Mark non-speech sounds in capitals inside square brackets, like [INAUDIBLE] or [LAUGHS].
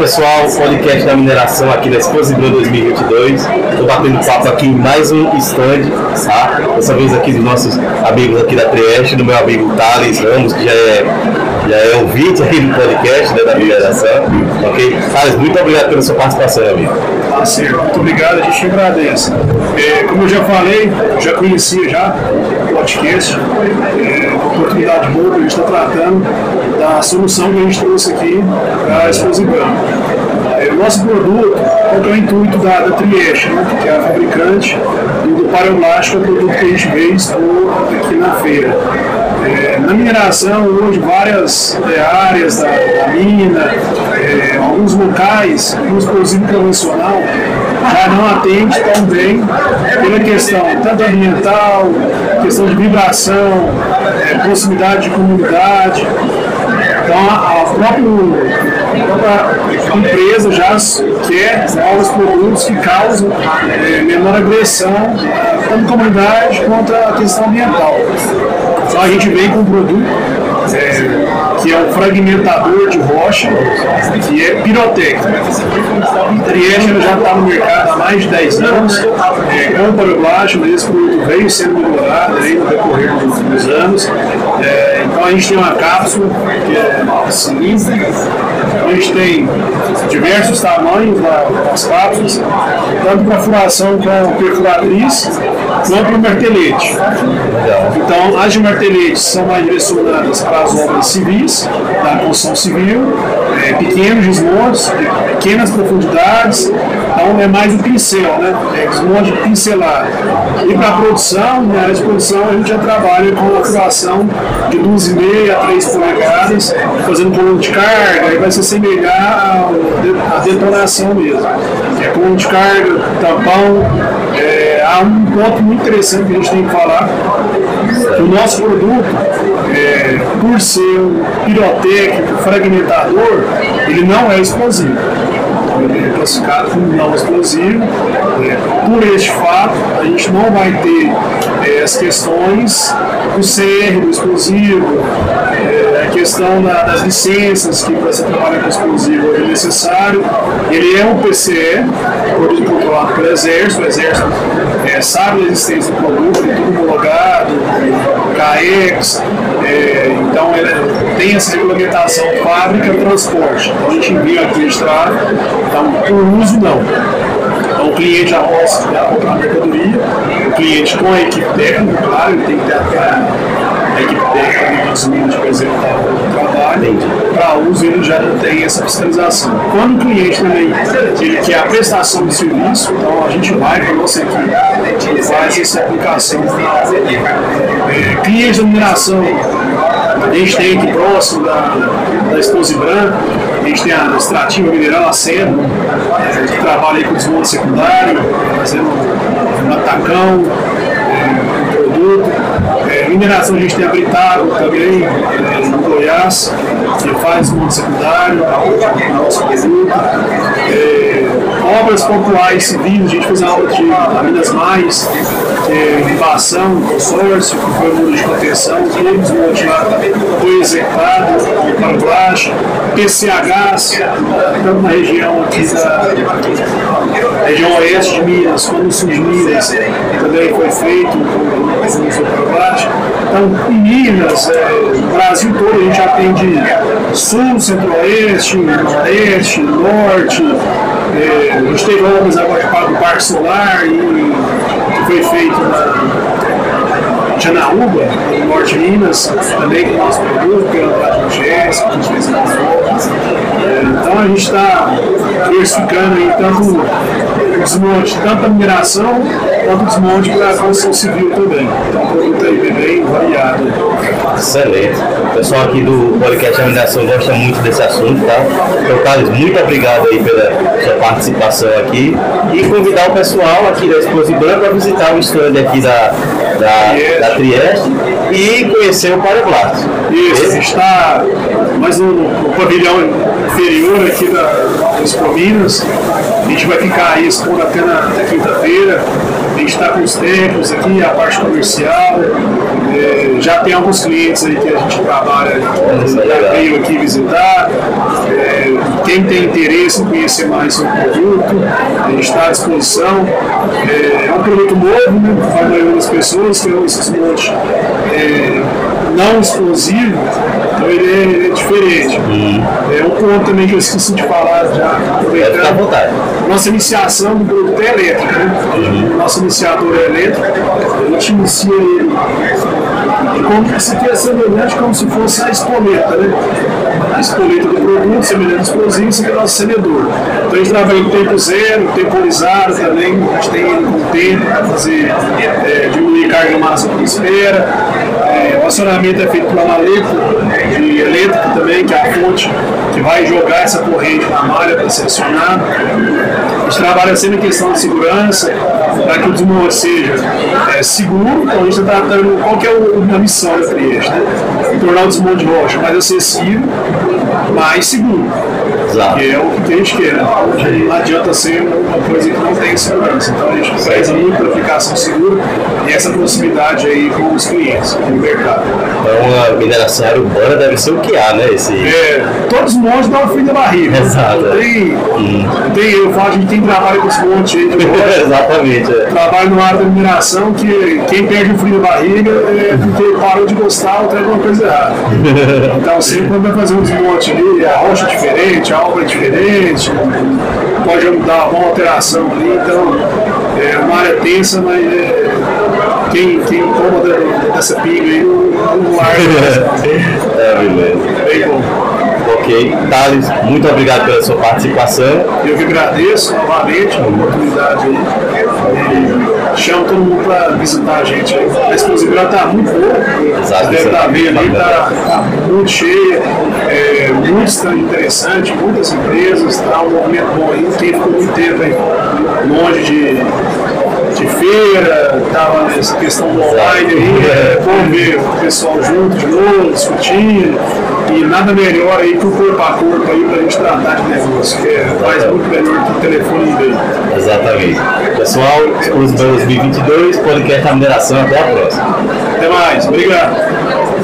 pessoal, podcast da mineração aqui da Exposição 2022. Estou batendo papo aqui em mais um stand, tá? Dessa vez aqui dos nossos amigos aqui da Trieste, do meu amigo Thales Ramos, que já é, já é ouvinte aqui do podcast né, da mineração. Ok? Thales, muito obrigado pela sua participação, amigo. Parceiro, muito obrigado, a gente agradece. É, como eu já falei, já conhecia já o podcast, é oportunidade boa que a gente está tratando da solução que a gente trouxe aqui para a Explosive é, O nosso produto, qual é o intuito da, da Trieste, né, que é a fabricante, e do Paralástico é o produto que a gente expor aqui na feira. É, na mineração, hoje, várias é, áreas da, da mina, é, alguns locais, explosivo convencional já não atende tão bem pela questão tanto ambiental, questão de vibração, é, proximidade de comunidade. Então, a, a própria, empresa já quer novos produtos que causam é, menor agressão, tanto comunidade quanto a questão ambiental. Então, a gente vem com um produto é, que é um fragmentador de rocha, que é pirotécnico. Trieste já está no mercado há mais de 10 anos, é, com o parablástico, mas esse produto veio sendo melhorado aí no decorrer dos, dos anos. É, então a gente tem uma cápsula que é então a gente tem diversos tamanhos das cápsulas, tanto para furação com perfuratriz quanto martelete. Então as de martelete são mais direcionadas para as obras civis, da construção civil, é, pequenos desmontes, pequenas profundidades, então é mais o pincel, né? É desmonte pincelar. E para produção, na área de produção, a gente já trabalha com a furação de 12,5 a 3 polegadas, fazendo coluna de carga, e vai se assemelhar à detonação mesmo. É coluna de carga, tampão. É, há um ponto muito interessante que a gente tem que falar, o nosso produto, é, por ser um pirotécnico, fragmentador, ele não é explosivo é classificado como não explosivo. É, por este fato, a gente não vai ter é, as questões do CR, do explosivo, é, a questão da, das licenças que para se trabalhar com explosivo é necessário. Ele é um PCE, produto controlado pelo Exército, o Exército é, sabe a existência do produto, é tudo homologado, CAEX, é, então ele tem essa regulamentação fábrica transporte. Então a gente envia aqui registrado, então por uso não. Então o cliente já pode comprar a mercadoria, o cliente com a equipe técnica, claro, ele tem que ter a, a equipe técnica dos mínimos de preservar o trabalho, para uso ele já não tem essa fiscalização. Quando o cliente também ele quer a prestação de serviço, então a gente vai para a nossa equipe e faz essa aplicação. É, clientes de mineração, a gente tem aqui próximo da, da Branca, a gente tem a extrativa mineral, a SEDO, que trabalha com desmonte secundário, fazendo um atacão, é, um produto. É, mineração a gente tem a Britago também, é, no Goiás, que faz desmonte secundário, nosso produto. Obras pontuais civis, a gente fez a obra de Minas Mais, é, limpação, consórcio, que foi o muro de contenção, todo desmonte lá foi executado para baixo, PCHs, tanto na região aqui da região oeste de Minas, no sul de Minas, também foi feito para baixo. Então, em Minas, é, Brasil todo, a gente atende sul, centro-oeste, nordeste, norte, é, a gente teve obras agora para o Parque Solar e que foi feito na Janaúba, no Norte de Minas, também com o nosso produto, pela Rádio GES, que a gente fez é, Então a gente está diversificando aí tanto desmonte, tanto a mineração quanto desmonte para a construção civil também. Então o produto aí bem variado. Excelente. O pessoal aqui do podcast Mineração gosta muito desse assunto, tá? Então, Carlos, muito obrigado aí pela sua participação aqui e convidar o pessoal aqui da Explosive Branca para visitar o stand aqui da, da, da Trieste e conhecer o Parablast. Isso, Esse? está mais no, no pavilhão inferior aqui da, das Minas. A gente vai ficar aí expondo até na, na quinta-feira. A gente está com os técnicos aqui, a parte comercial, É, já tem alguns clientes aí que a gente trabalha, Nossa, já veio aqui visitar. É, quem tem interesse em conhecer mais sobre o produto, a gente está à disposição. É, é um produto novo né, para a maioria das pessoas, que é um esses é, não explosivo, então ele é, é diferente. É um ponto também que eu esqueci de falar já, Vai ficar à aproveitando. vontade. Nossa iniciação do produto é elétrica, né? Nosso iniciador é elétrico, a gente inicia ele e como aqui é semelhante como se fosse a espoleta, né? A espoleta do produto, semelhante ao explosivo, aqui é o nosso acendedor. Então a gente trabalha em tempo zero, temporizado também, a gente tem com tempo para fazer, é, diminuir carga massa por espera. O acionamento é feito por uma maleta de elétrica também, que é a fonte que vai jogar essa corrente na malha para ser acionado. A gente trabalha sempre em questão de segurança, para que o desmonte seja é, seguro. Então a gente está tratando qual que é o- a missão da Trieste, né? Tornar o desmonte de rocha mais acessível, mais seguro. Exato. Que é o que a gente quer, né? Não adianta ser uma coisa que não tem segurança. Então a gente preza muito pela aplicação segura e essa proximidade aí com os clientes no mercado. Então a mineração urbana deve ser o que há, né? Esse... É, todos os montes dão o fim da barriga. Exato. Tem, não tem, eu falo, a gente tem trabalho com esse monte aí. [LAUGHS] Exatamente. é. trabalho no área da mineração que quem perde o frio da barriga é porque parou de gostar ou tem alguma coisa errada. [LAUGHS] Então sempre quando vai fazer um desmonte ali, a rocha é diferente, a obra é diferente, pode dar uma alteração ali, então é uma área tensa, mas é, quem, quem toma dessa pinga aí não, larga. [LAUGHS] É, beleza. Bem bom. Ok. Thales, muito obrigado pela sua participação. Eu que agradeço novamente a oportunidade aí. E chamo todo mundo para visitar a gente. A exposibilidade está muito boa. Exato, Você deve isso é estar vendo aí, está muito cheia, é, muito stand interessante, muitas empresas, está um movimento bom aí. Quem ficou muito tempo aí longe de feira, estava nessa questão do online aí, é bom ver o pessoal junto de novo, discutindo. E nada melhor aí que o corpo a corpo aí para a gente tratar de negócio, que é, faz muito melhor que o telefone dele. Exatamente. Pessoal, Explosão 2022, podcast da mineração. Até a próxima. Até mais, obrigado.